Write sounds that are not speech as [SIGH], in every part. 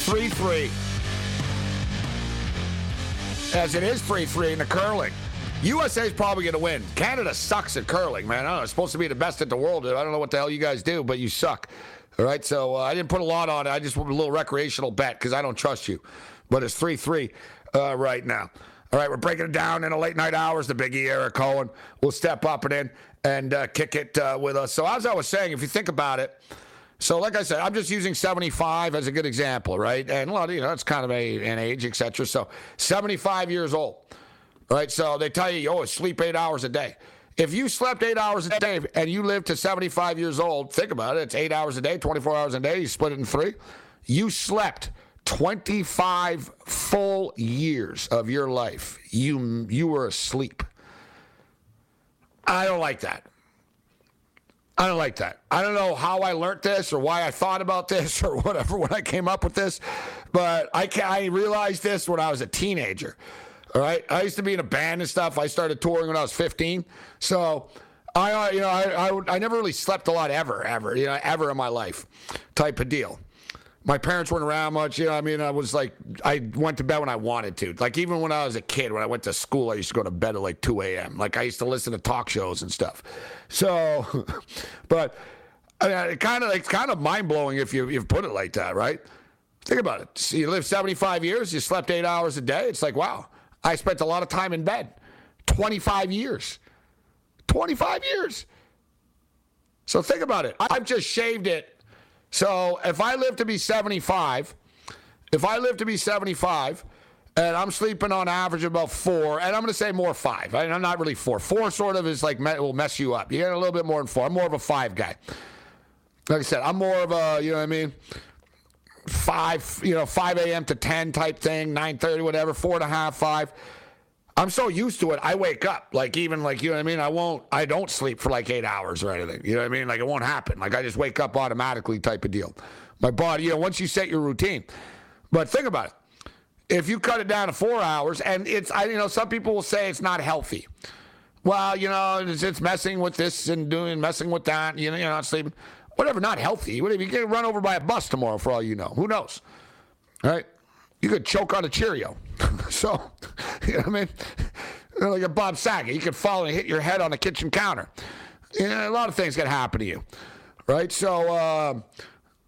3 3. As it is 3 3 in the curling. USA is probably going to win. Canada sucks at curling, man. I don't know. It's supposed to be the best in the world. I don't know what the hell you guys do, but you suck. All right, so uh, I didn't put a lot on it. I just put a little recreational bet because I don't trust you. But it's 3 3 uh, right now. All right, we're breaking it down in the late night hours. The biggie Eric Cohen will step up and in and uh, kick it uh, with us. So, as I was saying, if you think about it, so, like I said, I'm just using 75 as a good example, right? And a lot of, you know, it's kind of a, an age, etc. So, 75 years old, right? So they tell you, oh, sleep eight hours a day. If you slept eight hours a day and you live to 75 years old, think about it. It's eight hours a day, 24 hours a day. You split it in three. You slept 25 full years of your life. You you were asleep. I don't like that. I don't like that. I don't know how I learned this or why I thought about this [LAUGHS] or whatever when I came up with this, but I can, I realized this when I was a teenager. All right, I used to be in a band and stuff. I started touring when I was 15, so I uh, you know I, I I never really slept a lot ever ever you know ever in my life, type of deal my parents weren't around much. You know, I mean, I was like, I went to bed when I wanted to. Like, even when I was a kid, when I went to school, I used to go to bed at like 2 a.m. Like, I used to listen to talk shows and stuff. So, [LAUGHS] but I mean, it kind of, it's kind of mind blowing if you, you put it like that, right? Think about it. So you lived 75 years, you slept eight hours a day. It's like, wow, I spent a lot of time in bed. 25 years. 25 years. So think about it. I've just shaved it so if I live to be 75, if I live to be 75, and I'm sleeping on average about four, and I'm going to say more five. I, am not really four. Four sort of is like will mess you up. You get a little bit more than four. I'm more of a five guy. Like I said, I'm more of a you know what I mean. Five, you know, 5 a.m. to 10 type thing, 9:30, whatever, four and a half, five. I'm so used to it. I wake up like even like you know what I mean. I won't. I don't sleep for like eight hours or anything. You know what I mean? Like it won't happen. Like I just wake up automatically type of deal. My body, you know, once you set your routine. But think about it. If you cut it down to four hours, and it's I you know some people will say it's not healthy. Well, you know, it's, it's messing with this and doing messing with that. You know, you're not sleeping. Whatever, not healthy. Whatever, you get run over by a bus tomorrow for all you know. Who knows? All right. You could choke on a Cheerio. [LAUGHS] so, [LAUGHS] you know what I mean? You know, like a Bob Saget, you could fall and hit your head on a kitchen counter. You know, a lot of things can happen to you, right? So, uh,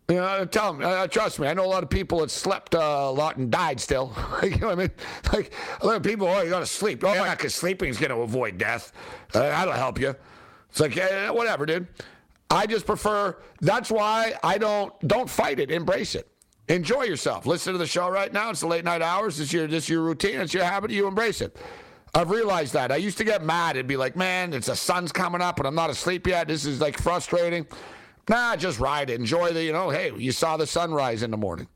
you know, tell them, uh, trust me, I know a lot of people that slept uh, a lot and died still. [LAUGHS] you know what I mean? Like, a lot of people, oh, you got to sleep. Oh, yeah, because sleeping is going to avoid death. Uh, that'll help you. It's like, eh, whatever, dude. I just prefer, that's why I don't, don't fight it, embrace it. Enjoy yourself. Listen to the show right now. It's the late night hours. It's your this your routine. It's your habit. You embrace it. I've realized that. I used to get mad and be like, man, it's the sun's coming up and I'm not asleep yet. This is like frustrating. Nah, just ride it. Enjoy the, you know, hey, you saw the sunrise in the morning.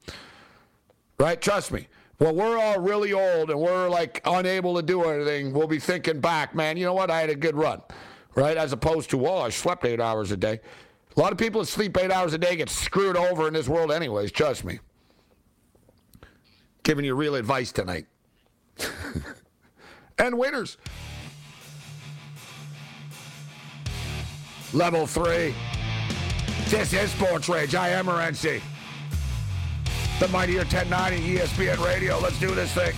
Right? Trust me. Well, we're all really old and we're like unable to do anything. We'll be thinking back, man, you know what? I had a good run. Right? As opposed to, well, I slept eight hours a day. A lot of people that sleep eight hours a day get screwed over in this world, anyways. Trust me. Giving you real advice tonight. [LAUGHS] and winners. Level three. This is Sports Rage. I am Morency. The Mightier 1090 ESPN Radio. Let's do this thing.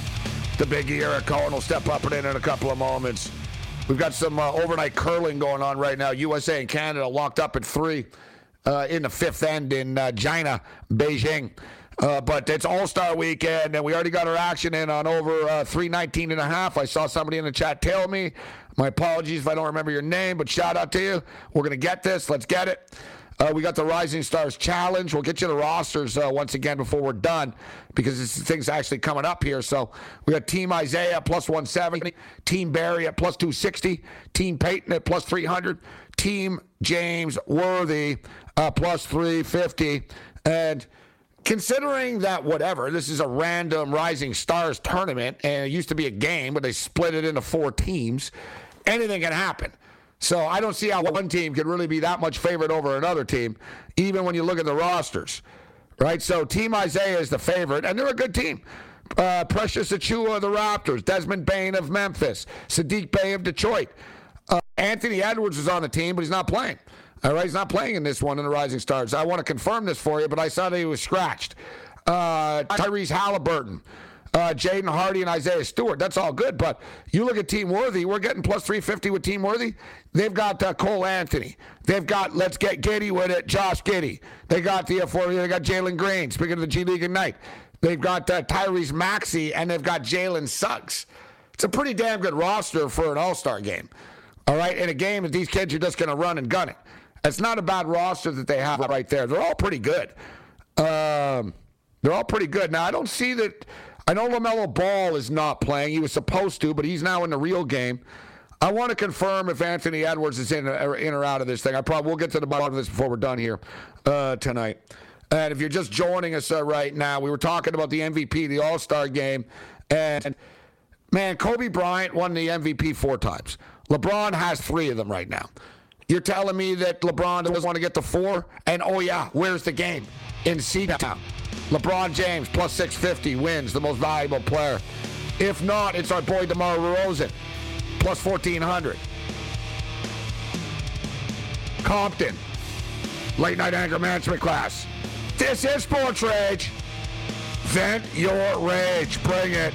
The big Eric Cohen will step up and in in a couple of moments. We've got some uh, overnight curling going on right now. USA and Canada locked up at three uh, in the fifth end in uh, China, Beijing. Uh, but it's All Star weekend, and we already got our action in on over uh, 319 and a half. I saw somebody in the chat tell me. My apologies if I don't remember your name, but shout out to you. We're going to get this. Let's get it. Uh, we got the Rising Stars Challenge. We'll get you the rosters uh, once again before we're done because this thing's actually coming up here. So we got Team Isiah plus 170, Team Barry at plus 260, Team Payton at plus 300, Team James Worthy uh, plus 350. And considering that whatever, this is a random Rising Stars tournament, and it used to be a game, but they split it into four teams, anything can happen. So I don't see how one team could really be that much favored over another team, even when you look at the rosters, right? So Team Isiah is the favorite, and they're a good team. Uh, Precious Achiuwa of the Raptors, Desmond Bane of Memphis, Saddiq Bey of Detroit. Uh, Anthony Edwards is on the team, but he's not playing. All right, he's not playing in this one in the Rising Stars. I want to confirm this for you, but I saw that he was scratched. Uh, Tyrese Halliburton, uh, Jaden Hardy, and Isaiah Stewart. That's all good, but you look at Team Worthy. We're getting plus 350 with Team Worthy. They've got uh, Cole Anthony. They've got Let's Get Giddy with it, Josh Giddey. They got the for they got Jalen Green. Speaking of the G League Ignite, they've got uh, Tyrese Maxey and they've got Jalen Suggs. It's a pretty damn good roster for an All Star game. All right, in a game that these kids are just going to run and gun it. It's not a bad roster that they have right there. They're all pretty good. Um, they're all pretty good. Now, I don't see that. I know LaMelo Ball is not playing. He was supposed to, but he's now in the real game. I want to confirm if Anthony Edwards is in, or, in or out of this thing. I probably will get to the bottom of this before we're done here uh, tonight. And if you're just joining us uh, right now, we were talking about the MVP, the All Star game, and man, Kobe Bryant won the MVP four times. LeBron has three of them right now. You're telling me that LeBron doesn't want to get the four? And oh, yeah, where's the game? In C-Town. LeBron James, plus 650, wins the most valuable player. If not, it's our boy DeMar DeRozan, plus 1400. Compton, late night anger management class. This is Sports Rage. Vent your rage. Bring it.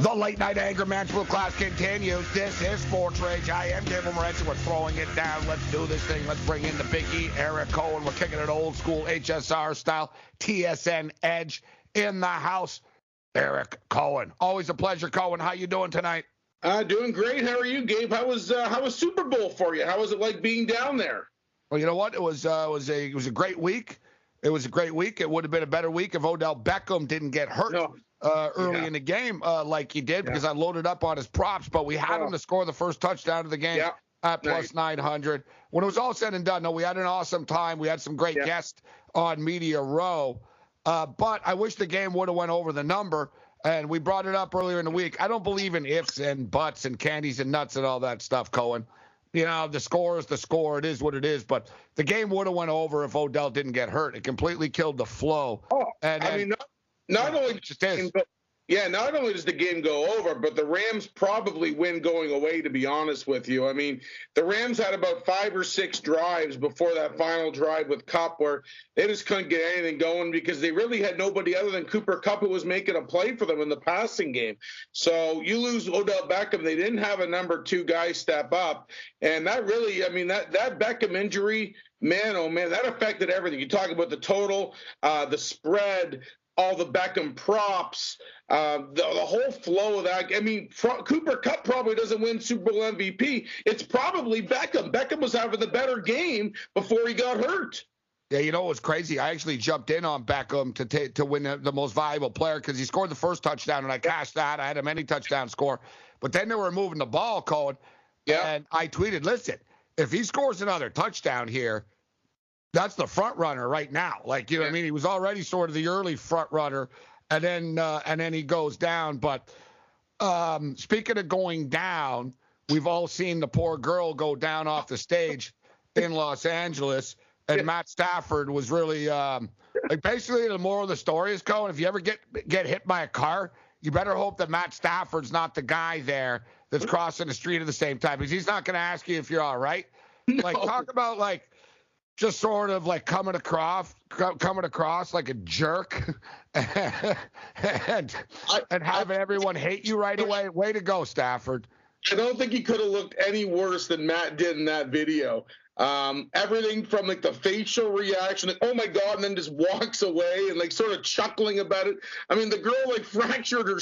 The late night anger management class continues. This is Sports Rage. I am Gabriel Morency. We're throwing it down. Let's do this thing. Let's bring in the Big E, Eric Cohen. We're kicking it old school HSR style. TSN Edge in the house. Eric Cohen. Always a pleasure, Cohen. How you doing tonight? Uh, doing great. How are you, Gabe? How was uh, how was Super Bowl for you? How was it like being down there? Well, you know what? It was uh, it was a it was a great week. It was a great week. It would have been a better week if Odell Beckham didn't get hurt. No uh, early yeah. in the game uh, like he did because I loaded up on his props, but we had oh. him to score the first touchdown of the game yeah. at plus nice. 900. When it was all said and done, no, we had an awesome time. We had some great yeah. guests on Media Row, uh, but I wish the game would have went over the number. And we brought it up earlier in the week. I don't believe in ifs and buts and candies and nuts and all that stuff, Cohen. You know, the score is the score. It is what it is. But the game would have went over if Odell didn't get hurt. It completely killed the flow. Oh, and, I mean, not, only just yeah, not only does the game go over, but the Rams probably win going away. To be honest with you, I mean, the Rams had about five or six drives before that final drive with Kupp, where they just couldn't get anything going because they really had nobody other than Cooper Kupp who was making a play for them in the passing game. So you lose Odell Beckham. They didn't have a number two guy step up, and that really, I mean, that that Beckham injury man, oh man, that affected everything. You talk about the total, uh, the spread, all the Beckham props, uh, the, the, whole flow of that. I mean, Pro- Cooper Kupp probably doesn't win Super Bowl MVP. It's probably Beckham. Beckham was having the better game before he got hurt. Yeah, you know what's crazy? I actually jumped in on Beckham to t- to win the, the, most valuable player because he scored the first touchdown and I cashed that. I had him any touchdown score, but then they were moving the ball, Cohen. Yeah. And I tweeted, listen, if he scores another touchdown here, that's the front runner right now. Like you know, yeah. I mean, he was already sort of the early front runner, and then uh, and then he goes down. But um, speaking of going down, we've all seen the poor girl go down off the stage in Los Angeles, and Matt Stafford was really um, like basically the moral of the story is, Cohen, if you ever get get hit by a car, you better hope that Matt Stafford's not the guy there that's crossing the street at the same time because he's not going to ask you if you're all right. [LAUGHS] No. Like talk about like just sort of like coming across coming across like a jerk [LAUGHS] and I, and having I, everyone hate you right away. Way to go, Stafford. I don't think he could have looked any worse than Matt did in that video. Um, everything from like the facial reaction, like, oh my god, and then just walks away and like sort of chuckling about it. I mean, the girl like fractured her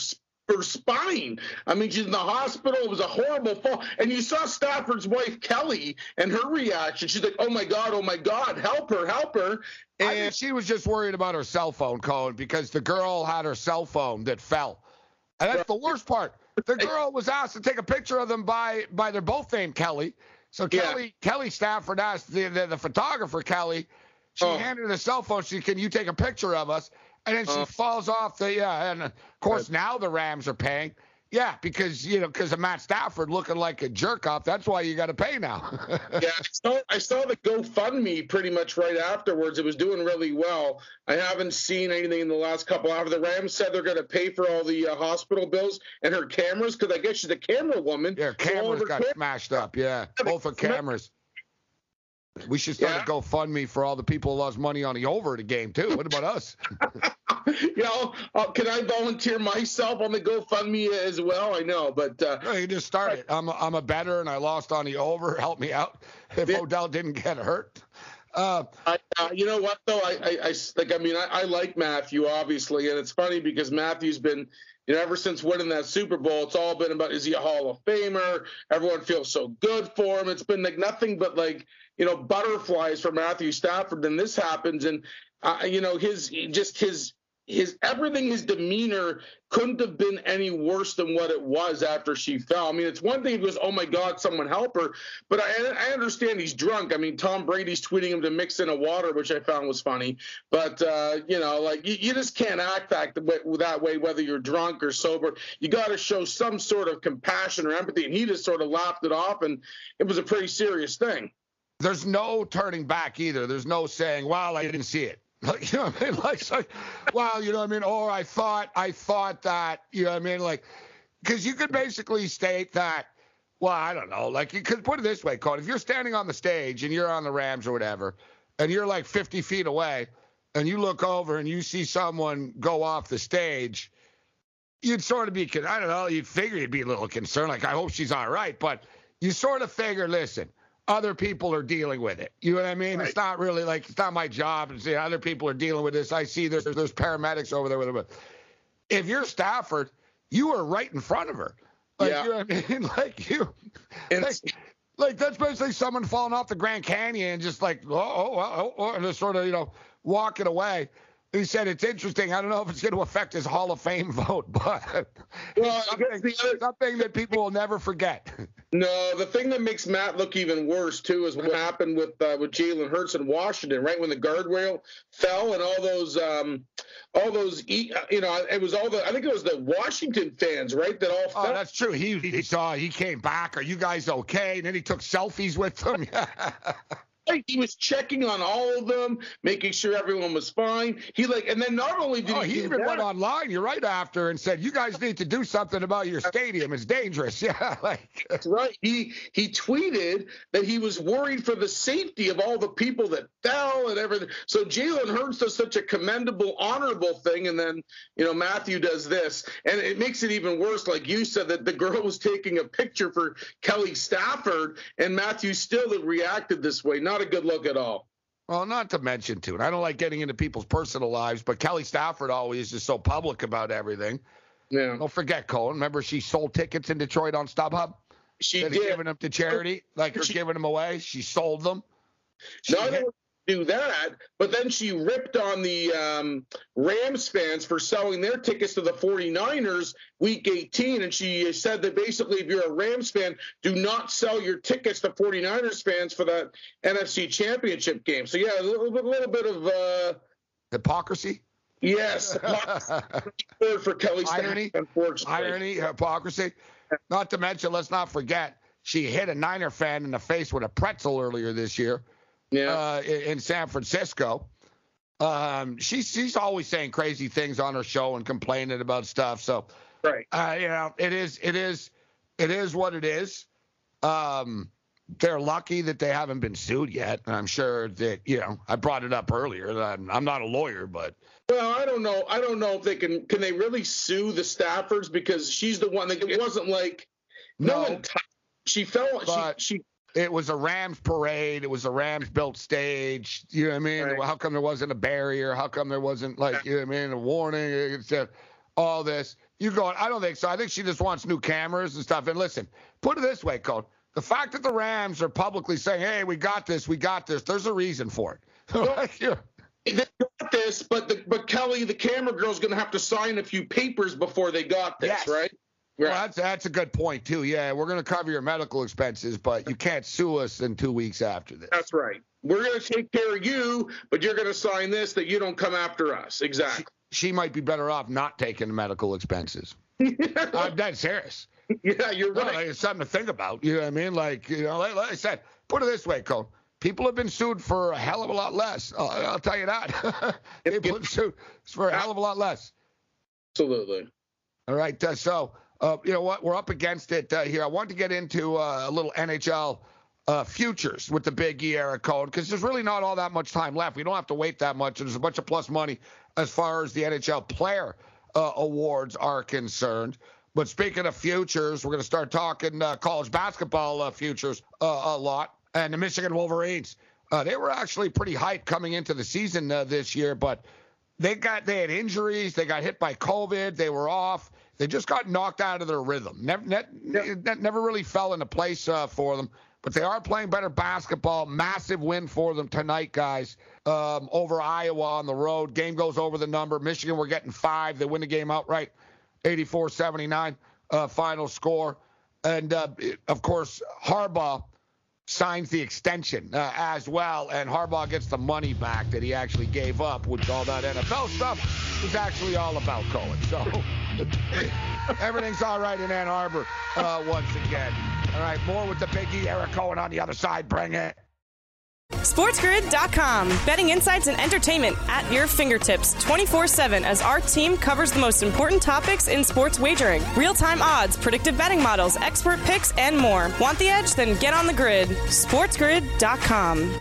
her spine. I mean, she's in the hospital. It was a horrible fall. And you saw Stafford's wife, Kelly, and her reaction. She's like, oh my God, oh my God, help her, help her. And I think she was just worried about her cell phone, Cohen, because the girl had her cell phone that fell. And that's the worst part. The girl was asked to take a picture of them by by they're both named Kelly. So Kelly yeah. Kelly Stafford asked the, the, the photographer Kelly. She oh. handed her the cell phone. She can you take a picture of us? And then she uh, falls off the yeah. And of course, now the Rams are paying. Yeah, because you know, because of Matt Stafford looking like a jerk off. That's why you got to pay now. [LAUGHS] yeah, I saw, I saw the GoFundMe pretty much right afterwards. It was doing really well. I haven't seen anything in the last couple hours. The Rams said they're going to pay for all the uh, hospital bills and her cameras because I guess she's a camera woman. Yeah, cameras got smashed up. Yeah, both her cameras. We should start yeah. a GoFundMe for all the people who lost money on the over the game too. What about us? [LAUGHS] [LAUGHS] you know, uh, can I volunteer myself on the GoFundMe as well? I know, but uh, no, you just start it. I'm a, I'm a better, and I lost on the over. [LAUGHS] Help me out if yeah. Odell didn't get hurt. Uh, I, uh, you know what though? I, I, I like. I mean, I, I like Matthew obviously, and it's funny because Matthew's been you know, ever since winning that Super Bowl, it's all been about is he a Hall of Famer? Everyone feels so good for him. It's been like nothing but like you know butterflies for Matthew Stafford. Then this happens, and uh, you know his just his his everything, his demeanor couldn't have been any worse than what it was after she fell. I mean, it's one thing if he goes, "Oh my God, someone help her," but I, I understand he's drunk. I mean, Tom Brady's tweeting him to mix in a water, which I found was funny. But uh, you know, like you, you just can't act that that way, whether you're drunk or sober. You got to show some sort of compassion or empathy, and he just sort of laughed it off, and it was a pretty serious thing. There's no turning back either. There's no saying, "Well, I didn't see it." Like, you know what I mean? [LAUGHS] Like, wow, you know what I mean? Or I thought, I thought that, you know what I mean? Like, because you could basically state that, well, I don't know. Like, you could put it this way, Cody. If you're standing on the stage and you're on the Rams or whatever, and you're like 50 feet away, and you look over and you see someone go off the stage, you'd sort of be, I don't know, you'd figure you'd be a little concerned. Like, I hope she's all right. But you sort of figure, listen, other people are dealing with it. You know what I mean? Right. It's not really like it's not my job to see other people are dealing with this. I see there's there's paramedics over there with them. If you're Stafford, you are right in front of her. Like, yeah. You know what I mean? [LAUGHS] Like you, like, like, that's basically someone falling off the Grand Canyon and just like oh oh oh, oh and just sort of you know walking away he said it's interesting. I don't know if it's going to affect his Hall of Fame vote, [LAUGHS] but well, something, other, something, that people will never forget. No, the thing that makes Matt look even worse too is what happened with uh, with Jalen Hurts in Washington, right when the guardrail fell and all those um, all those you know it was all the I think it was the Washington fans, right? That all. Oh, fell. that's true. He he saw he came back. Are you guys okay? And then he took selfies with them. [LAUGHS] He was checking on all of them, making sure everyone was fine. He like, and then not only did oh, he, he even that, went online. You're right after and said, "You guys need to do something about your stadium. It's dangerous." [LAUGHS] Yeah, like that's right. He he tweeted that he was worried for the safety of all the people that fell and everything. So Jalen Hurts does such a commendable, honorable thing, and then you know Matthew does this, and it makes it even worse. Like you said, that the girl was taking a picture for Kelly Stafford, and Matthew still reacted this way. Not not a good look at all. Well, not to mention too, and I don't like getting into people's personal lives, but Kelly Stafford always is so public about everything. Yeah. Don't forget, Cole. Remember, she sold tickets in Detroit on StubHub. She Instead did. Giving them to charity, like her she, giving them away. She sold them. She not, only, do that. But then she ripped on the um, Rams fans for selling their tickets to the 49ers week 18. And she said that basically, if you're a Rams fan, do not sell your tickets to 49ers fans for that NFC championship game. So, yeah, a little bit, little bit of uh, hypocrisy. Yes. [LAUGHS] word for Kelly Irony, irony, hypocrisy. Not to mention, let's not forget, she hit a Niner fan in the face with a pretzel earlier this year yeah. uh, in San Francisco. Um, she's she's always saying crazy things on her show and complaining about stuff. So, right, uh, you know, it is it is it is what it is. Um, they're lucky that they haven't been sued yet. And I'm sure that you know I brought it up earlier. I'm, I'm not a lawyer, but well, I don't know. I don't know if they can. Can they really sue the Staffords because she's the one that it wasn't like no, no one. T- she fell. She, she it was a Rams parade. It was a Rams built stage. You know what I mean? Right. How come there wasn't a barrier? How come there wasn't like you know what I mean? A warning. It's all this. You going? I don't think so. I think she just wants new cameras and stuff. And listen, put it this way, Code. The fact that the Rams are publicly saying, "Hey, we got this, we got this," there's a reason for it. [LAUGHS] they got this, but the, but Kelly, the camera girl's going to have to sign a few papers before they got this, yes. right? Well, that's that's a good point too. Yeah, we're going to cover your medical expenses, but you can't sue us in two weeks after this. That's right. We're going to take care of you, but you're going to sign this that you don't come after us. Exactly. She, she might be better off not taking the medical expenses. [LAUGHS] I'm dead serious. Yeah, you're right. it's something to think about. You know what I mean? Like, you know, like, I said, put it this way, Cole. People have been sued for a hell of a lot less. Uh, I'll tell you that. [LAUGHS] People have sued for a hell of a lot less. Absolutely. All right. Uh, so uh, you know what? We're up against it uh, here. I want to get into uh, a little NHL uh, futures with the Big E era code because there's really not all that much time left. We don't have to wait that much. There's a bunch of plus money as far as the NHL player uh, awards are concerned. But speaking of futures, we're going to start talking uh, college basketball futures a lot. And the Michigan Wolverines, they were actually pretty hyped coming into the season this year, but they got they had injuries. They got hit by COVID. They were off. They just got knocked out of their rhythm. Never, ne- never really fell into place uh, for them. But they are playing better basketball. Massive win for them tonight, guys, um, over Iowa on the road. Game goes over the number. Michigan, we're getting five. They win the game outright, 84 79 uh, final score. And, uh, of course, Harbaugh signs the extension uh, as well, and Harbaugh gets the money back that he actually gave up, which all that NFL stuff is actually all about Cohen. So. [LAUGHS] Everything's all right in Ann Arbor uh, once again. All right, more with the Big E, Eric Cohen on the other side. Bring it. SportsGrid.com. Betting insights and entertainment at your fingertips 24 7 as our team covers the most important topics in sports wagering real time odds, predictive betting models, expert picks, and more. Want the edge? Then get on the grid. SportsGrid.com.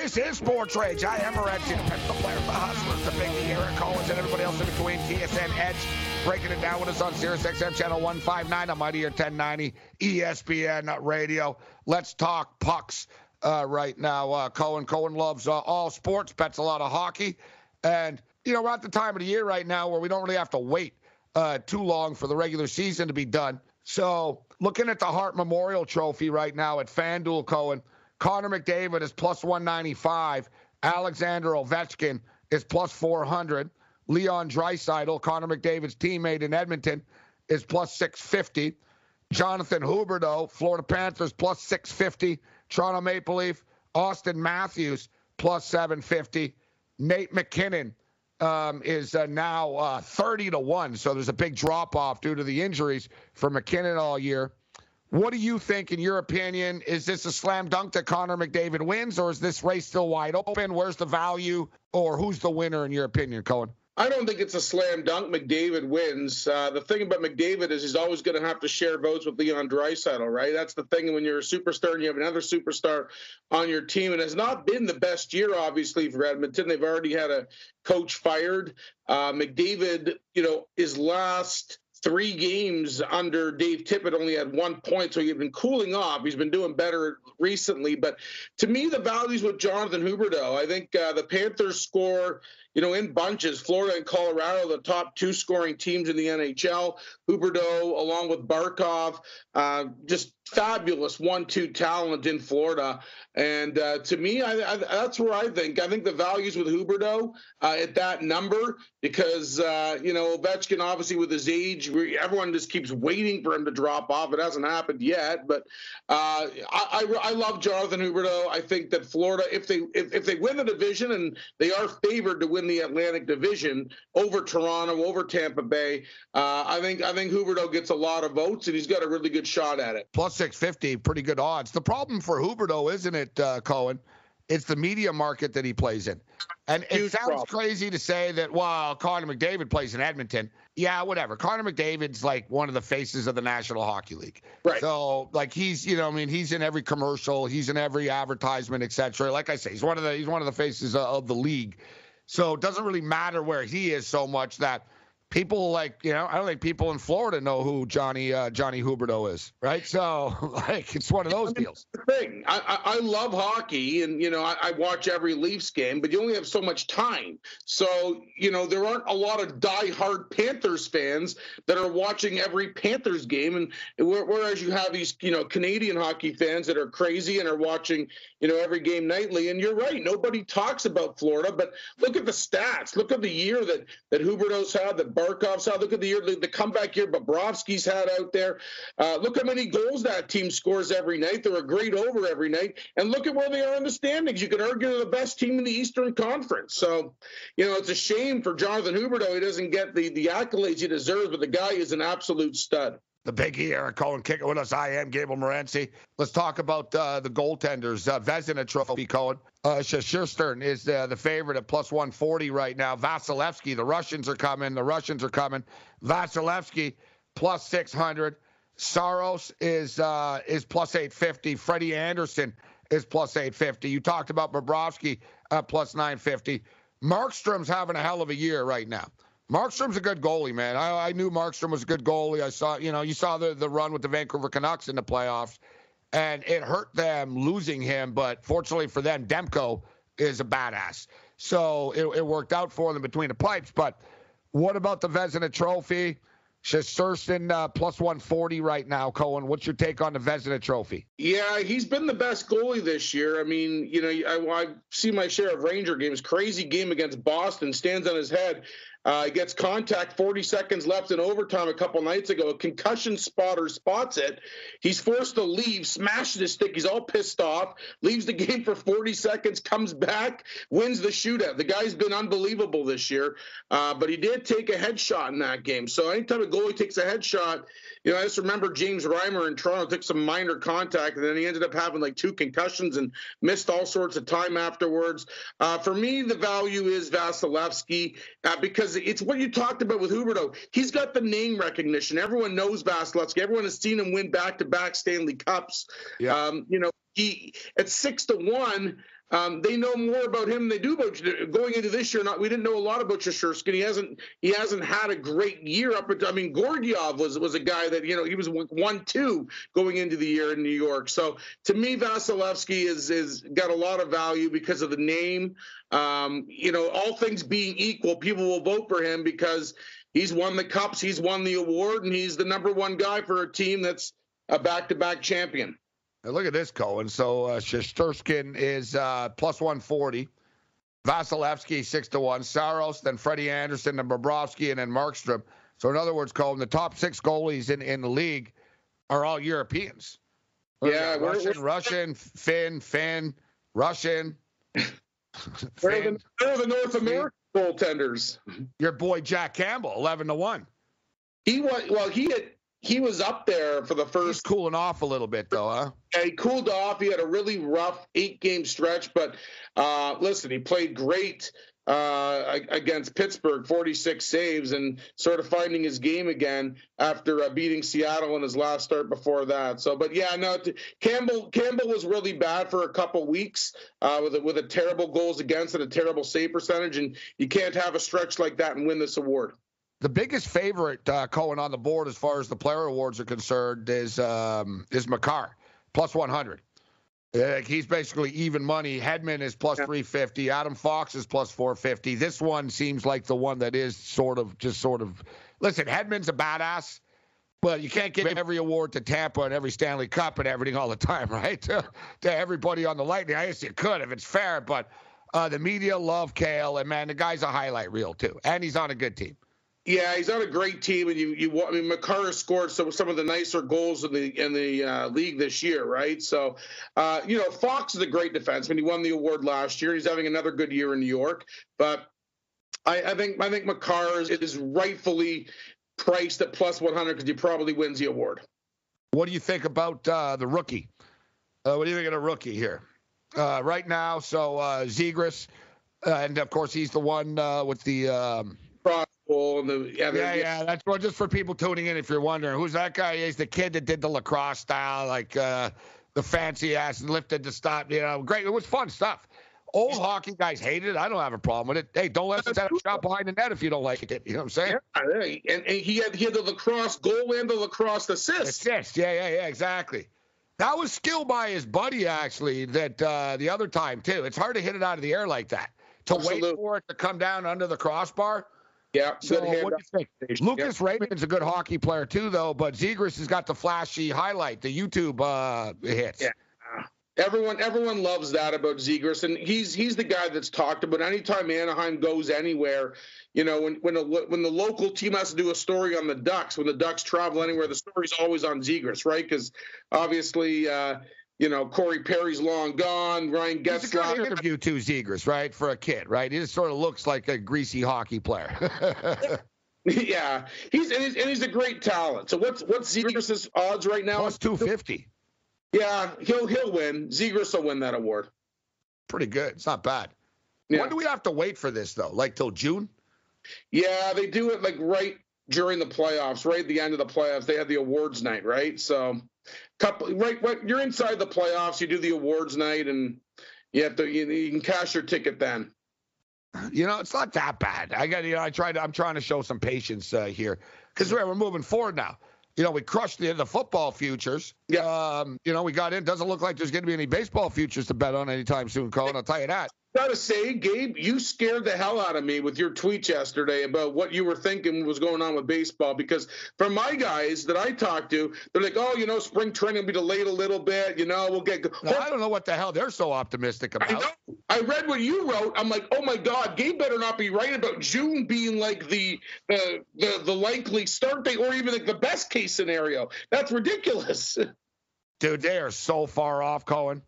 This is Sports Rage. I am Morency, the Pistol Player, the Hustlers, the Big Eric Collins, and everybody else in between. TSN Edge, breaking it down with us on Sirius XM Channel 159 on Mighty Air 1090 ESPN Radio. Let's talk pucks uh, right now. Uh, Cohen Cohen loves uh, all sports, bets a lot of hockey. And, you know, we're at the time of the year right now where we don't really have to wait uh, too long for the regular season to be done. So, looking at the Hart Memorial Trophy right now at FanDuel, Cohen – Connor McDavid is plus 195. Alexander Ovechkin is plus 400. Leon Draisaitl, Connor McDavid's teammate in Edmonton, is plus 650. Jonathan Huberdeau, Florida Panthers, plus 650. Toronto Maple Leaf, Auston Matthews, plus 750. Nate MacKinnon um, is uh, now uh, 30 to 1. So there's a big drop off due to the injuries for MacKinnon all year. What do you think, in your opinion? Is this a slam dunk that Connor McDavid wins, or is this race still wide open? Where's the value, or who's the winner, in your opinion, Cohen? I don't think it's a slam dunk. McDavid wins. Uh, the thing about McDavid is he's always going to have to share votes with Leon Draisaitl, right? That's the thing when you're a superstar and you have another superstar on your team. And it's not been the best year, obviously, for Edmonton. They've already had a coach fired. Uh, McDavid, you know, his last three games under Dave Tippett only had one point, so he's been cooling off. He's been doing better recently. But to me, the values with Jonathan Huberdeau, I think uh, the Panthers score you know, in bunches. Florida and Colorado, the top two scoring teams in the NHL. Huberdeau, along with Barkov, uh, just fabulous one-two talent in Florida. And uh, to me, I, I, that's where I think. I think the values with Huberdeau uh, at that number because uh, you know Ovechkin, obviously with his age, everyone just keeps waiting for him to drop off. It hasn't happened yet, but uh, I, I, love Jonathan Huberdeau. I think that Florida, if they if, if they win the division and they are favored to win the Atlantic Division over Toronto, over Tampa Bay, uh, I think I think Huberdeau gets a lot of votes and he's got a really good shot at it. Plus 650, pretty good odds. The problem for Huberdeau, isn't it, uh, Cohen? It's the media market that he plays in. And it sounds problem. crazy to say that, well, Connor McDavid plays in Edmonton. Yeah, whatever. Connor McDavid's like one of the faces of the National Hockey League. Right. So, like, he's, you know, I mean, he's in every commercial, he's in every advertisement, etc. Like I say, he's one of the he's one of the faces of the league. So it doesn't really matter where he is so much that – people like you know I don't think people in Florida know who Johnny uh, Johnny Huberdeau is, right? So [LAUGHS] like it's one of those deals. thing I, I love hockey and you know I, I, watch every Leafs game, but you only have so much time. So you know there aren't a lot of die-hard Panthers fans that are watching every Panthers game, and whereas you have these you know Canadian hockey fans that are crazy and are watching you know every game nightly. And you're right, nobody talks about Florida, but look at the stats. Look at the year that that Huberdeau's had that Barkov's had. Look at the year, the, comeback year Bobrovsky's had out there. Uh, look how many goals that team scores every night. They're a great over every night. And look at where they are in the standings. You could argue they're the best team in the Eastern Conference. So, you know, it's a shame for Jonathan Huberdeau. He doesn't get the, the accolades he deserves, but the guy is an absolute stud the biggie Eric Cohen kicking with us. I am Gabe Morency. Let's talk about uh, the goaltenders. Uh, Vezina Trophy, Cohen. Uh, is uh, the favorite at plus 140 right now. Vasilevskiy, the Russians are coming. The Russians are coming. Vasilevskiy, plus 600. Saros is uh, is plus 850. Freddie Andersen is plus 850. You talked about Bobrovsky at plus 950. Markstrom's having a hell of a year right now. Markstrom's a good goalie, man. I, I, knew Markstrom was a good goalie. I saw, you know, you saw the, the run with the Vancouver Canucks in the playoffs, and it hurt them losing him. But fortunately for them, Demko is a badass. So it, it worked out for them between the pipes. But what about the Vezina Trophy? Shesterkin uh, plus 140 right now. Cohen, what's your take on the Vezina Trophy? Yeah, he's been the best goalie this year. I mean, you know, I, I see my share of Ranger games. Crazy game against Boston, stands on his head. Uh, he gets contact 40 seconds left in overtime a couple nights ago. A concussion spotter spots it. He's forced to leave, smashes his stick. He's all pissed off, leaves the [LAUGHS] game for 40 seconds, comes back, wins the shootout. The guy's been unbelievable this year, uh, but he did take a headshot in that game. So anytime a goalie takes a headshot, you know, I just remember James Reimer in Toronto took some minor contact, and then he ended up having like two concussions and missed all sorts of time afterwards. Uh, for me, the value is Vasilevskiy uh, because it's what you talked about with Huberdeau. He's got the name recognition. Everyone knows Vasilevskiy. Everyone has seen him win back-to-back Stanley Cups. Yeah. Um, you know, he at six to one. Um, they know more about him than they do about going into this year. Not we didn't know a lot about Shesterkin. He hasn't he hasn't had a great year up. At, I mean, Georgiev was was a guy that you know he was one two going into the year in New York. So to me, Vasilevskiy is is got a lot of value because of the name. Um, you know, all things being equal, people will vote for him because he's won the cups, he's won the award, and he's the number one guy for a team that's a back to back champion. Now look at this, Cohen. So uh, Shesterkin is uh, plus 140. Vasilevskiy, 6 to 1. Saros, then Freddie Andersen, then Bobrovsky, and then Markstrom. So, in other words, Cohen, the top six goalies in, in the league are all Europeans. Yeah, Russian, we're, Russian, Finn, Finn, Russian. [LAUGHS] Where are the, the North American goaltenders? Your boy Jack Campbell, 11 to 1. He was, well, he had he was up there for the first. He's cooling off a little bit, though, huh? Yeah, he cooled off. He had a really rough eight game stretch, but uh, listen, he played great. uh, against Pittsburgh, 46 saves, and sort of finding his game again after uh, beating Seattle in his last start before that. So, but yeah, no, Campbell Campbell was really bad for a couple weeks uh, with a, with a terrible goals against and a terrible save percentage, and you can't have a stretch like that and win this award. The biggest favorite uh, Cohen on the board as far as the player awards are concerned is um, is Makar, plus 100. Uh, he's basically even money. Hedman is plus 350. Adam Fox is plus 450. This one seems like the one that is sort of just sort of. Listen, Hedman's a badass, but you can't give every award to Tampa and every Stanley Cup and everything all the time, [LAUGHS] right? to, to everybody on the Lightning. I guess you could if it's fair, but uh, the media love Kale, and man, the guy's a highlight reel too, and he's on a good team. Yeah, he's on a great team, and you you I mean Makar scored some some of the nicer goals in the in the uh, league this year, right? So, uh, you know, Fox is a great defenseman. He won the award last year. He's having another good year in New York, but I, I think I think Makar is, is rightfully priced at plus 100 because he probably wins the award. What do you think about uh, the rookie? Uh, what do you think of the rookie here uh, right now? So uh, Zegras, and of course he's the one with the. Um, and the yeah, yeah, yeah, That's well, just for people tuning in. If you're wondering who's that guy, he's the kid that did the lacrosse style, like uh, the fancy ass and lifted the stop. You know, great. It was fun stuff. Old hockey guys hated it. I don't have a problem with it. Hey, don't let us set up shop behind the net if you don't like it. You know what I'm saying? Yeah, and, and he had he had the lacrosse goal and the lacrosse assist. Assist. Yeah, yeah, yeah. Exactly. That was skill by his buddy, actually. That uh, the other time too. It's hard to hit it out of the air like that. To Absolutely. wait for it to come down under the crossbar. Yeah. So what do you think? Lucas Raymond's a good hockey player too, though. But Zegras has got the flashy highlight, the YouTube uh, hits. Yeah. Everyone, everyone loves that about Zegras, and he's he's the guy that's talked about. Anytime Anaheim goes anywhere, you know, when when a, when the local team has to do a story on the Ducks, when the Ducks travel anywhere, the story's always on Zegras, right? Because obviously, uh, you know, Corey Perry's long gone. Ryan Getzlaf. It's a good interview too, Zegras, right? For a kid, right? He just sort of looks like a greasy hockey player. [LAUGHS] [LAUGHS] yeah, he's and, he's and he's a great talent. So what's what's Zegras's odds right now? Plus two fifty. Yeah, he'll he'll win. Zegras will win that award. Pretty good. It's not bad. Yeah. When do we have to wait for this though? Like till June? Yeah, they do it like right during the playoffs, right at the end of the playoffs. They have the awards night, right? So couple right, right you're inside the playoffs you do the awards night and you have to you, you can cash your ticket then you know it's not that bad i got you know i tried i'm trying to show some patience uh, here because we're, we're moving forward now you know we crushed the, the football futures yeah um, you know we got in doesn't look like there's going to be any baseball futures to bet on anytime soon Cohen. i'll tell you that gotta say, Gabe, you scared the hell out of me with your tweet yesterday about what you were thinking was going on with baseball. Because from my guys that I talked to, they're like, "Oh, you know, spring training will be delayed a little bit. You know, we'll get." No, I don't know what the hell they're so optimistic about. I, know. I read what you wrote. I'm like, "Oh my God, Gabe better not be right about June being like the the the, the likely start date, or even like the best case scenario. That's ridiculous." [LAUGHS] Dude, they are so far off, Cohen.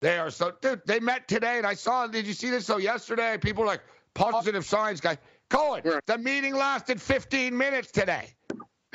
They are so dude, they met today and I saw did you see this so yesterday? People were like positive signs guy. Cohen, the meeting lasted 15 minutes today.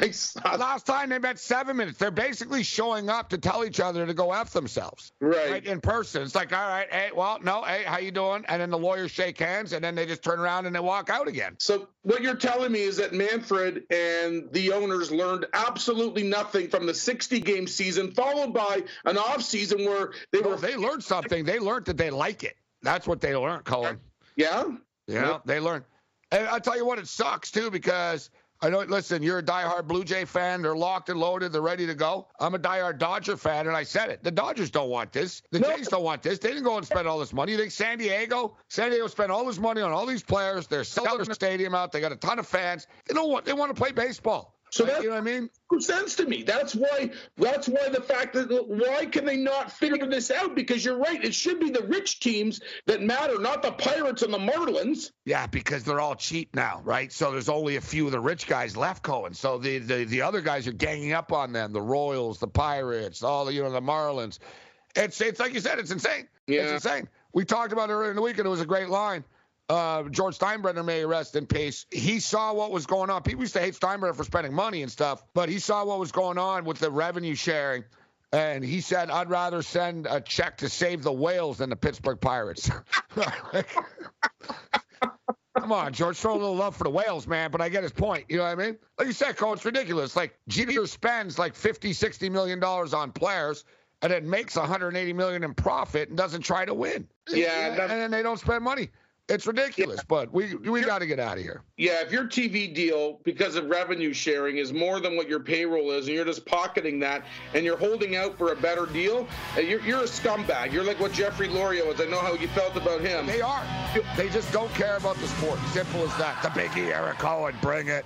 Uh, Last time they met seven minutes. They're basically showing up to tell each other to go f themselves. Right. right. In person. It's like, all right, hey, well, no, hey, how you doing? And then the lawyers shake hands, and then they just turn around and they walk out again. So what you're telling me is that Manfred and the owners learned absolutely nothing from the 60 game season, followed by an off season where they oh, were. they learned something. They learned that they like it. That's what they learned, Colin. Yeah. Yeah, they learned. And I tell you what, it sucks too because I know. Listen, you're a diehard Blue Jay fan. They're locked and loaded. They're ready to go. I'm a diehard Dodger fan, and I said it. The Dodgers don't want this. The no. Jays don't want this. They didn't go and spend all this money. You think San Diego? San Diego spent all this money on all these players. They're selling their stadium out. They got a ton of fans. They don't want. They want to play baseball. So that you know what I mean? Makes sense to me. That's why. That's why the fact that why can they not figure this out? Because you're right. It should be the rich teams that matter, not the Pirates and the Marlins. Yeah, because they're all cheap now, right? So there's only a few of the rich guys left, Cohen. So the the, the other guys are ganging up on them. The Royals, the Pirates, all the you know the Marlins. It's it's like you said. It's insane. Yeah. It's insane. We talked about it earlier in the week, and it was a great line uh, George Steinbrenner may rest in peace. He saw what was going on. People used to hate Steinbrenner for spending money and stuff, but he saw what was going on with the revenue sharing. And he said, I'd rather send a check to save the whales than the Pittsburgh Pirates. [LAUGHS] come on, George. show a little love for the whales, man. But I get his point. You know what I mean? Like you said, Cole, it's ridiculous. Like Jeter spends like 50, 60 million dollars on players and then makes 180 million in profit and doesn't try to win. Yeah, and then they don't spend money. It's ridiculous, yeah. but we we got to get out of here. Yeah, if your TV deal because of revenue sharing is more than what your payroll is, and you're just pocketing that, and you're holding out for a better deal, uh, you're, you're a scumbag. You're like what Jeffrey Loria was. I know how you felt about him. They are. They just don't care about the sport. Simple as that. The biggie, Eric Cohen, bring it.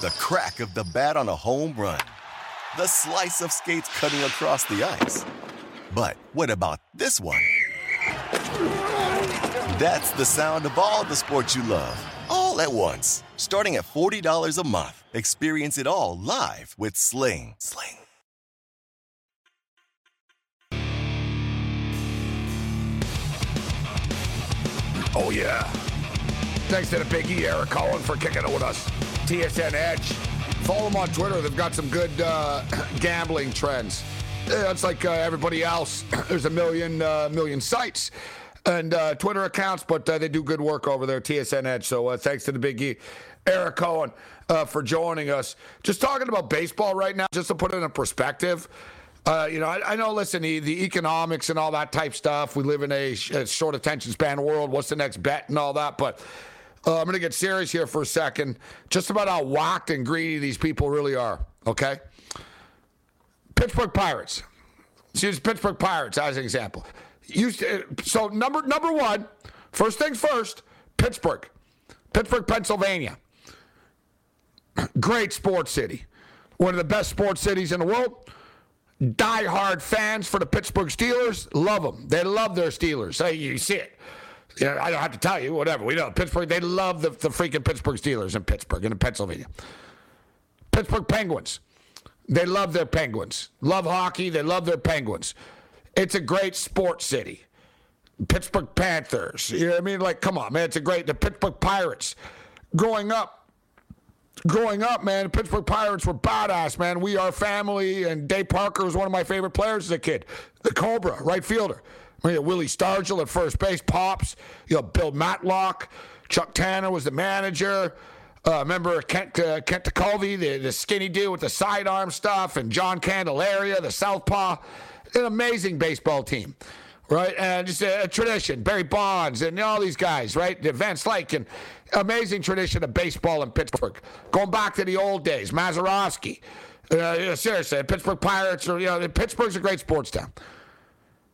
the crack of the bat on a home run, the slice of skates cutting across the ice. But what about this one? That's the sound of all the sports you love, all at once. Starting at $40 a month, experience it all live with Sling. Sling. Oh, yeah. Thanks to the Big Eric Cohen, for kicking it with us. TSN Edge. Follow them on Twitter. They've got some good uh, [COUGHS] gambling trends. It's like uh, everybody else. [COUGHS] There's a million uh, million sites and uh, Twitter accounts, but uh, they do good work over there. TSN Edge. So uh, thanks to the Big E, Eric Cohen, for joining us. Just talking about baseball right now, just to put it in perspective. you know, I, I, know. Listen, the, the economics and all that type stuff. We live in a, a short attention span world. What's the next bet and all that, but uh, I'm going to get serious here for a second. Just about how whacked and greedy these people really are. Okay. Pittsburgh Pirates. Let's use Pittsburgh Pirates as an example. Used to, so number number one, first things first, Pittsburgh, Pittsburgh, Pennsylvania. [CLEARS THROAT] Great sports city, one of the best sports cities in the world. Die-hard fans for the Pittsburgh Steelers love them. They love their Steelers. Hey, you see it. Yeah, I don't have to tell you, whatever. We know Pittsburgh, they love the, the freaking Pittsburgh Steelers in Pittsburgh and in Pennsylvania. Pittsburgh Penguins. They love their Penguins. Love hockey. They love their Penguins. It's a great sports city. Pittsburgh Panthers. You know what I mean? Like, come on, man. It's a great. The Pittsburgh Pirates. Growing up, growing up, man, the Pittsburgh Pirates were badass, man. We are family, and Dave Parker was one of my favorite players as a kid. The Cobra, right fielder. I mean, Willie Stargell at first base, Pops, you know, Bill Madlock, Chuck Tanner was the manager. Uh, remember Kent uh, Kent Tekulve, the, the skinny dude with the sidearm stuff, and John Candelaria, the southpaw. An amazing baseball team, right? And just a, a tradition. Barry Bonds and all these guys, right? The Van Slyke and amazing tradition of baseball in Pittsburgh. Going back to the old days, Mazeroski. Uh, seriously, Pittsburgh Pirates, or you know, Pittsburgh's a great sports town.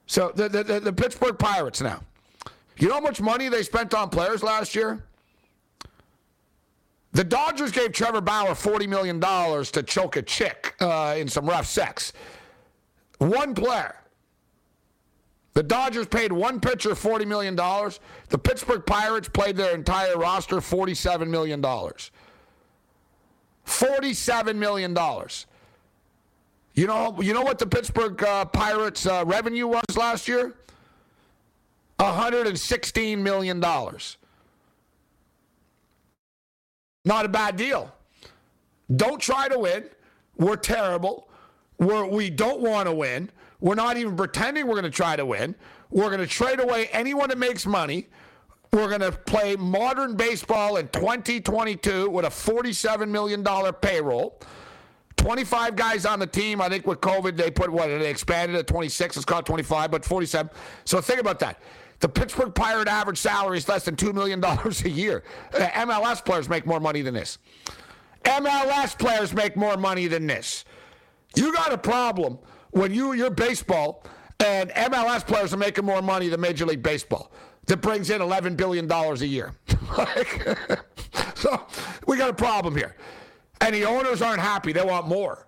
So the, the, the Pittsburgh Pirates now. You know how much money they spent on players last year? The Dodgers gave Trevor Bauer $40 million to choke a chick uh, in some rough sex. One player. The Dodgers paid one pitcher $40 million. The Pittsburgh Pirates played their entire roster $47 million. $47 million. You know, you know what the Pittsburgh uh, Pirates uh, revenue was last year? 116 million dollars. Not a bad deal. Don't try to win. We're terrible. We're, we don't want to win. We're not even pretending we're going to try to win. We're going to trade away anyone that makes money. We're going to play modern baseball in 2022 with a $47 million payroll. 25 guys on the team. I think with COVID, they put what? They expanded at 26. It's called 25, but 47. So think about that. The Pittsburgh Pirate average salary is less than $2 million [LAUGHS] a year. Uh, MLS players make more money than this. MLS players make more money than this. You got a problem when you, you're baseball and MLS players are making more money than Major League Baseball that brings in $11 billion a year. [LAUGHS] [LAUGHS] so we got a problem here. And the owners aren't happy. They want more.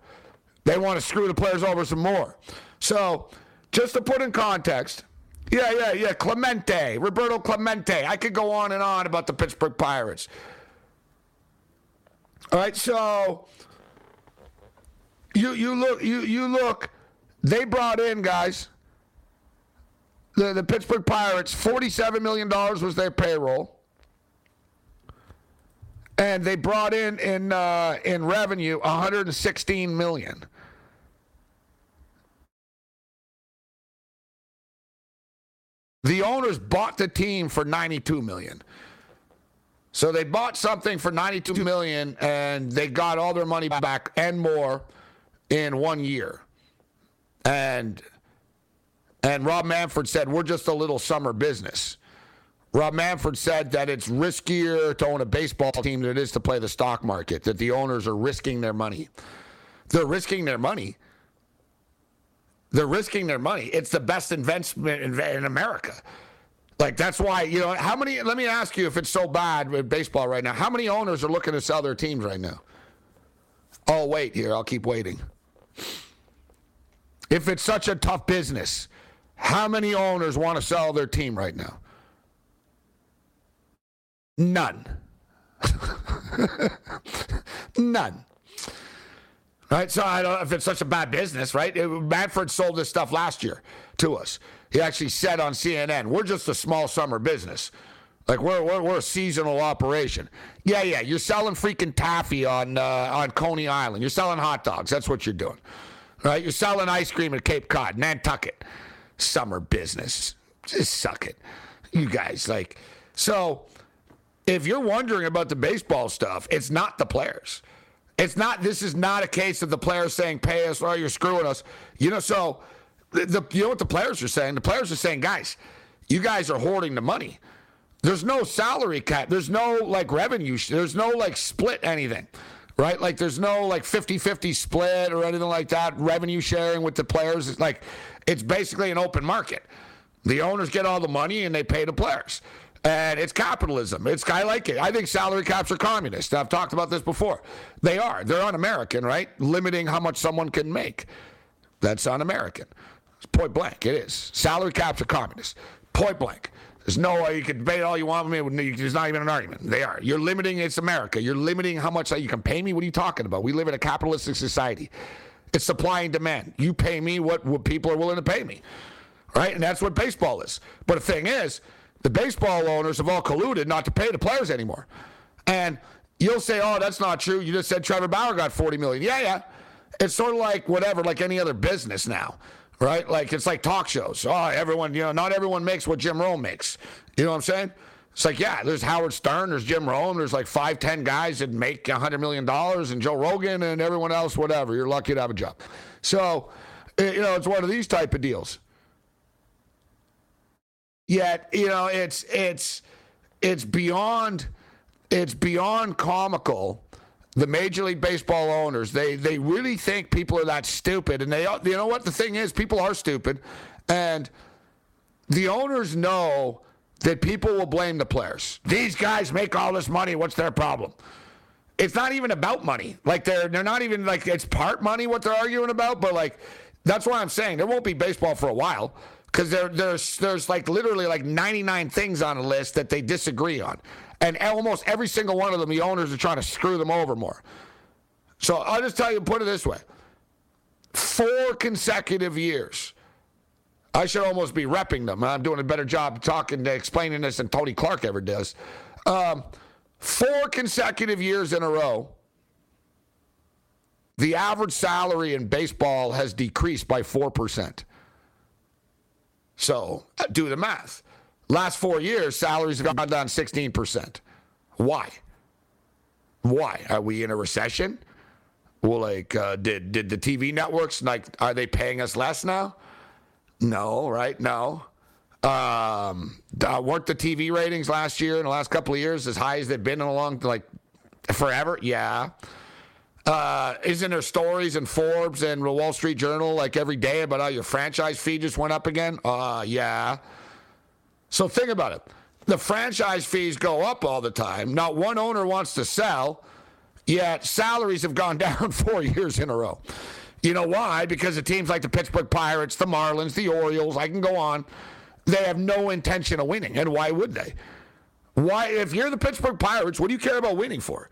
They want to screw the players over some more. So, just to put in context, yeah, yeah, yeah, Clemente, Roberto Clemente. I could go on and on about the Pittsburgh Pirates. All right, so you you look you you look. They brought in guys. The the Pittsburgh Pirates, forty-seven million dollars was their payroll, and they brought in in uh, in revenue one hundred and sixteen million. The owners bought the team for ninety-two million. So they bought something for 92 million and they got all their money back and more in one year. And and Rob Manfred said we're just a little summer business. Rob Manfred said that it's riskier to own a baseball team than it is to play the stock market, that the owners are risking their money. They're risking their money. They're risking their money. It's the best investment in America. Like that's why you know how many. Let me ask you, if it's so bad with baseball right now, how many owners are looking to sell their teams right now? Oh, wait here. I'll keep waiting. If it's such a tough business, how many owners want to sell their team right now? None. [LAUGHS] None. Right? So I don't know if it's such a bad business, right? Manfred sold this stuff last year to us. He actually said on CNN, we're just a small summer business. Like we're, we're, we're a seasonal operation. Yeah, yeah. You're selling freaking taffy on uh, on Coney Island. You're selling hot dogs. That's what you're doing, right? You're selling ice cream at Cape Cod, Nantucket. Summer business. Just suck it, you guys. Like so. If you're wondering about the baseball stuff, it's not the players. It's not. This is not a case of the players saying, "Pay us," or "You're screwing us." You know. So the, you know what the players are saying? The players are saying, guys, you guys are hoarding the money. There's no salary cap. There's no like revenue. There's no like split anything, right? Like there's no like 50 50 split or anything like that. Revenue sharing with the players. It's like, it's basically an open market. The owners get all the money and they pay the players. And it's capitalism. It's I like it. I think salary caps are communist. I've talked about this before. They are. They're un-American, right? Limiting how much someone can make. That's un-American. It's Point blank, it is. Salary caps are communist. Point blank. There's no way you can debate all you want with me. There's not even an argument. They are. You're limiting. It's America. You're limiting how much you can pay me. What are you talking about? We live in a capitalistic society. It's supply and demand. You pay me what, what people are willing to pay me, right? And that's what baseball is. But the thing is, the baseball owners have all colluded not to pay the players anymore. And you'll say, "Oh, that's not true. You just said Trevor Bauer got 40 million." Yeah, yeah. It's sort of like whatever, like any other business now right? Like it's like talk shows. Oh, everyone, you know, not everyone makes what Jim Rome makes. You know what I'm saying? It's like, yeah, there's Howard Stern, there's Jim Rome, there's like five, ten guys that make $100 million, and Joe Rogan and everyone else, whatever. You're lucky to have a job. So, eh, you know, it's one of these type of deals. Yet, you know, it's it's it's beyond it's beyond comical the Major League Baseball owners, they they really think people are that stupid, and they you know what the thing is, people are stupid, and the owners know that people will blame the players. These guys make all this money. What's their problem? It's not even about money. Like they're they're not even like it's part money what they're arguing about, but like that's why I'm saying there won't be baseball for a while because there, there's there's like literally like 99 things on a list that they disagree on. And almost every single one of them, the owners are trying to screw them over more. So I'll just tell you, put it this way four consecutive years. I should almost be repping them. I'm doing a better job talking, to explaining this than Tony Clark ever does. Um, four consecutive years in a row, the average salary in baseball has decreased by 4%. So do the math. Last four years, salaries have gone down 16%. Why? Why? Are we in a recession? Well, like, uh, did did the TV networks like are they paying us less now? No, right? No. Um, uh, weren't the TV ratings last year in the last couple of years as high as they've been in a long like forever? Yeah. Uh, isn't there stories in Forbes and the Wall Street Journal like every day about how your franchise fee just went up again? Uh, yeah. So think about it. The franchise fees go up all the time. Not one owner wants to sell, yet salaries have gone [LAUGHS] down four years in a row. You know why? Because the teams like the Pittsburgh Pirates, the Marlins, the Orioles, I can go on, they have no intention of winning. And why would they? Why, if you're the Pittsburgh Pirates, what do you care about winning for?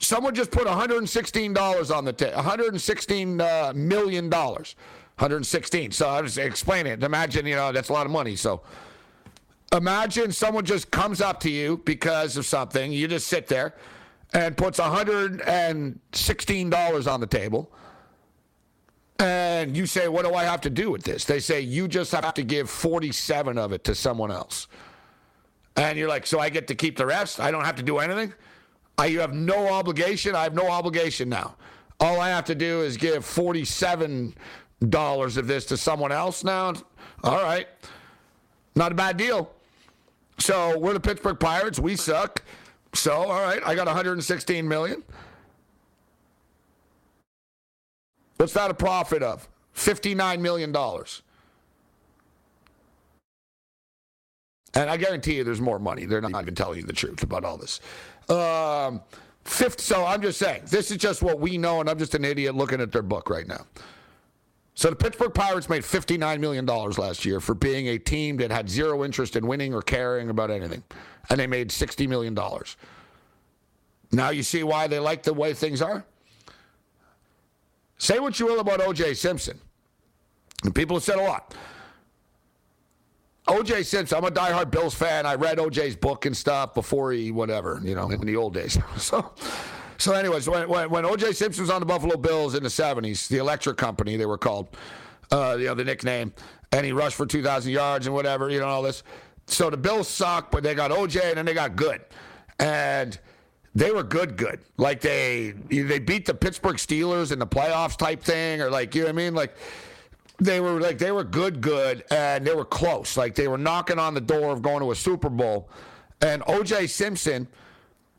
Someone just put $116 on the table, $116 uh, million. 116. So I was explaining it. Imagine, you know, that's a lot of money. So imagine someone just comes up to you because of something. You just sit there and puts $116 on the table. And you say, What do I have to do with this? They say, You just have to give 47 of it to someone else. And you're like, So I get to keep the rest? I don't have to do anything? I, you have no obligation. I have no obligation now. All I have to do is give 47 dollars of this to someone else now. All right. Not a bad deal. So we're the Pittsburgh Pirates. We suck. So, all right, I got 116 million. What's that a profit of? $59 million. And I guarantee you there's more money. They're not even telling you the truth about all this. Um, fifth, so I'm just saying, this is just what we know, and I'm just an idiot looking at their book right now. So the Pittsburgh Pirates made $59 million last year for being a team that had zero interest in winning or caring about anything. And they made $60 million. Now you see why they like the way things are? Say what you will about O.J. Simpson. And people have said a lot. O.J. Simpson, I'm a diehard Bills fan. I read O.J.'s book and stuff before he, whatever, you know, in the old days. [LAUGHS] so so, anyways, when, when, when O.J. Simpson was on the Buffalo Bills in the 70s, the Electric Company, they were called, uh, you know, the nickname, and he rushed for 2,000 yards and whatever, you know, all this. So the Bills suck, but they got O.J. and then they got good. And they were good, good. Like they they beat the Pittsburgh Steelers in the playoffs type thing, or like, you know what I mean? Like, they were like they were good, good, and they were close. Like they were knocking on the door of going to a Super Bowl. And O.J. Simpson –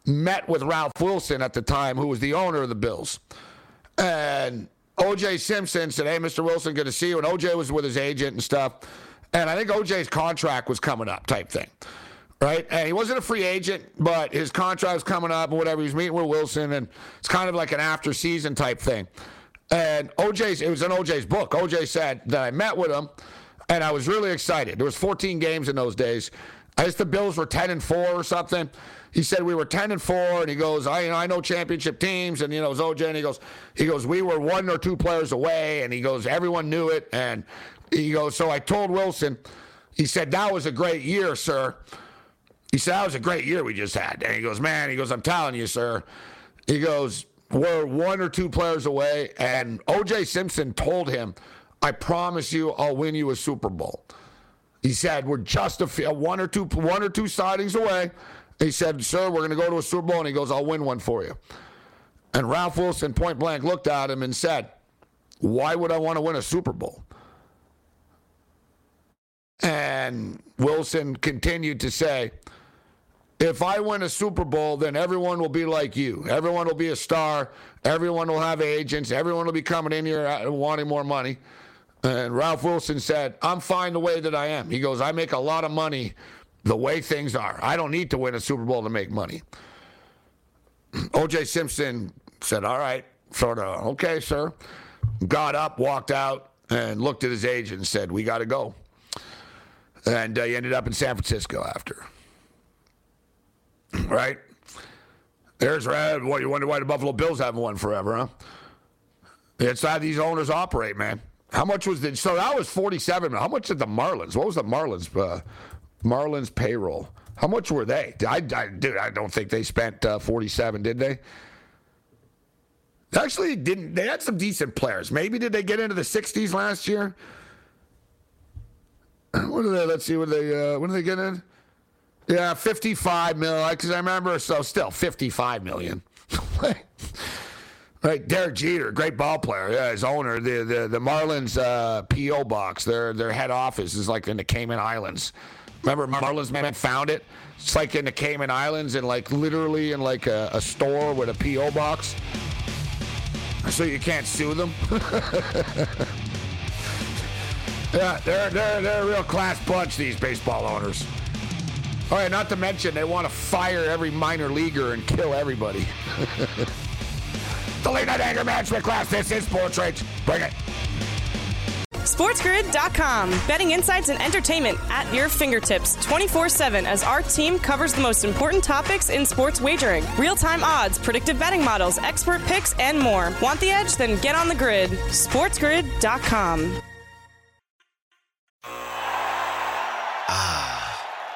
met with Ralph Wilson at the time, who was the owner of the Bills. And OJ Simpson said, Hey, Mr. Wilson, good to see you. And OJ was with his agent and stuff. And I think OJ's contract was coming up, type thing. Right? And he wasn't a free agent, but his contract was coming up and whatever. He was meeting with Wilson, and it's kind of like an after season type thing. And OJ's, it was in OJ's book. OJ said that I met with him, and I was really excited. There was 14 games in those days. I guess the Bills were 10 and 4 or something he said we were 10 and 4 and he goes I I know championship teams and you know it was OJ and he goes he goes we were one or two players away and he goes everyone knew it and he goes so I told Wilson he said that was a great year sir he said that was a great year we just had and he goes man he goes I'm telling you sir he goes we're one or two players away and OJ Simpson told him I promise you I'll win you a Super Bowl he said we're just a one or two one or two sightings away he said, Sir, we're going to go to a Super Bowl. And he goes, I'll win one for you. And Ralph Wilson point blank looked at him and said, Why would I want to win a Super Bowl? And Wilson continued to say, if I win a Super Bowl, then everyone will be like you. Everyone will be a star. Everyone will have agents. Everyone will be coming in here wanting more money. And Ralph Wilson said, I'm fine the way that I am. He goes, I make a lot of money the way things are. I don't need to win a Super Bowl to make money. [CLEARS THROAT] OJ Simpson said, All right, sort of, okay, sir. Got up, walked out, and looked at his agent and said, We got to go. And uh, he ended up in San Francisco after. Right? There's Red. What, you wonder why the Buffalo Bills haven't won forever, huh? It's how these owners operate, man. How much was the so that was 47? How much did the Marlins? What was the Marlins uh, Marlins payroll. How much were they? I, I dude, I don't think they spent uh, 47, did they? Actually, didn't they had some decent players? Maybe did they get into the 60s last year? What are they? Let's see. What they? Uh, when did they get in? Yeah, 55 million. Because I remember. So still 55 million. [LAUGHS] right, Derek Jeter, great ball player. Yeah, his owner, the the, the Marlins uh, PO box. Their their head office is like in the Cayman Islands. Remember, Marlins man found it. It's like in the Cayman Islands, and like literally in like a, a store with a PO box, so you can't sue them. [LAUGHS] yeah, they're they're they're a real class bunch. These baseball owners. All right, not to mention they want to fire every minor leaguer and kill everybody. [LAUGHS] the late night anger management class. This is Sports Rage. Bring it. SportsGrid.com. Betting insights and entertainment at your fingertips 24 7 as our team covers the most important topics in sports wagering real time odds, predictive betting models, expert picks, and more. Want the edge? Then get on the grid. SportsGrid.com.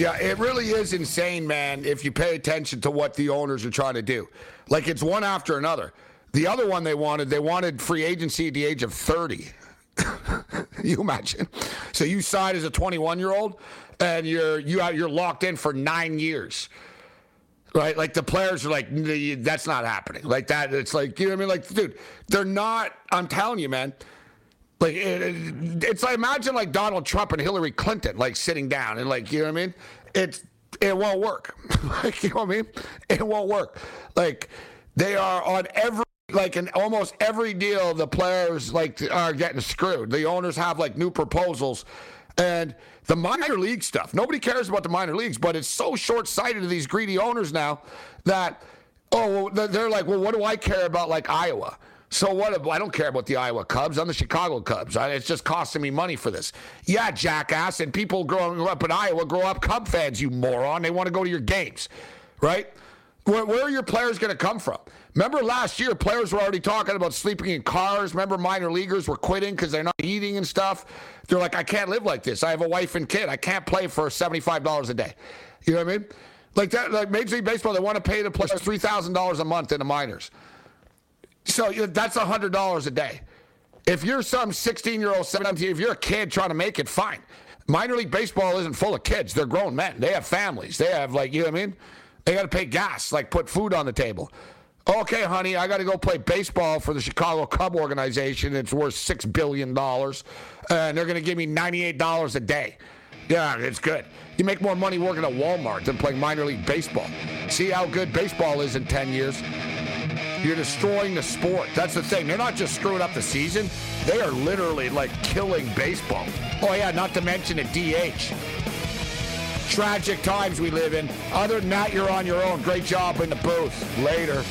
Yeah, it really is insane, man, if you pay attention to what the owners are trying to do. Like it's one after another. The other one they wanted, they wanted free agency at the age of 30. [LAUGHS] you imagine? So you sign as a 21 year old and you're you you're locked in for nine years. Right? Like the players are like, that's not happening. Like that, it's like, you know what I mean? Like, dude, they're not, I'm telling you, man. Like it, it's like imagine like Donald Trump and Hillary Clinton like sitting down and like you know what I mean. It's it won't work. [LAUGHS] like you know what I mean. It won't work. Like they are on every like in almost every deal the players like are getting screwed. The owners have like new proposals and the minor league stuff. Nobody cares about the minor leagues, but it's so short-sighted to these greedy owners now that oh they're like, well, what do I care about like Iowa? So what? I don't care about the Iowa Cubs. I'm the Chicago Cubs. It's just costing me money for this. Yeah, jackass. And people growing up in Iowa grow up Cub fans. You moron. They want to go to your games, right? Where, where are your players going to come from? Remember last year, players were already talking about sleeping in cars. Remember, minor leaguers were quitting because they're not eating and stuff. They're like, I can't live like this. I have a wife and kid. I can't play for seventy-five dollars a day. You know what I mean? Like that. Like Major League Baseball, they want to pay the players three thousand dollars a month in the minors. So that's hundred dollars a day. If you're some 16 year old, 17, if you're a kid trying to make it, fine. Minor league baseball isn't full of kids. They're grown men. They have families. They have like you know what I mean. They got to pay gas, like put food on the table. Okay, honey, I got to go play baseball for the Chicago Cub organization. It's worth six billion dollars, and they're going to give me ninety-eight dollars a day. Yeah, it's good. You make more money working at Walmart than playing minor league baseball. See how good baseball is in ten years. You're destroying the sport. That's the thing. They're not just screwing up the season, they are literally like killing baseball. Oh, yeah, not to mention a DH. Tragic times we live in. Other than that, you're on your own. Great job in the booth. Later.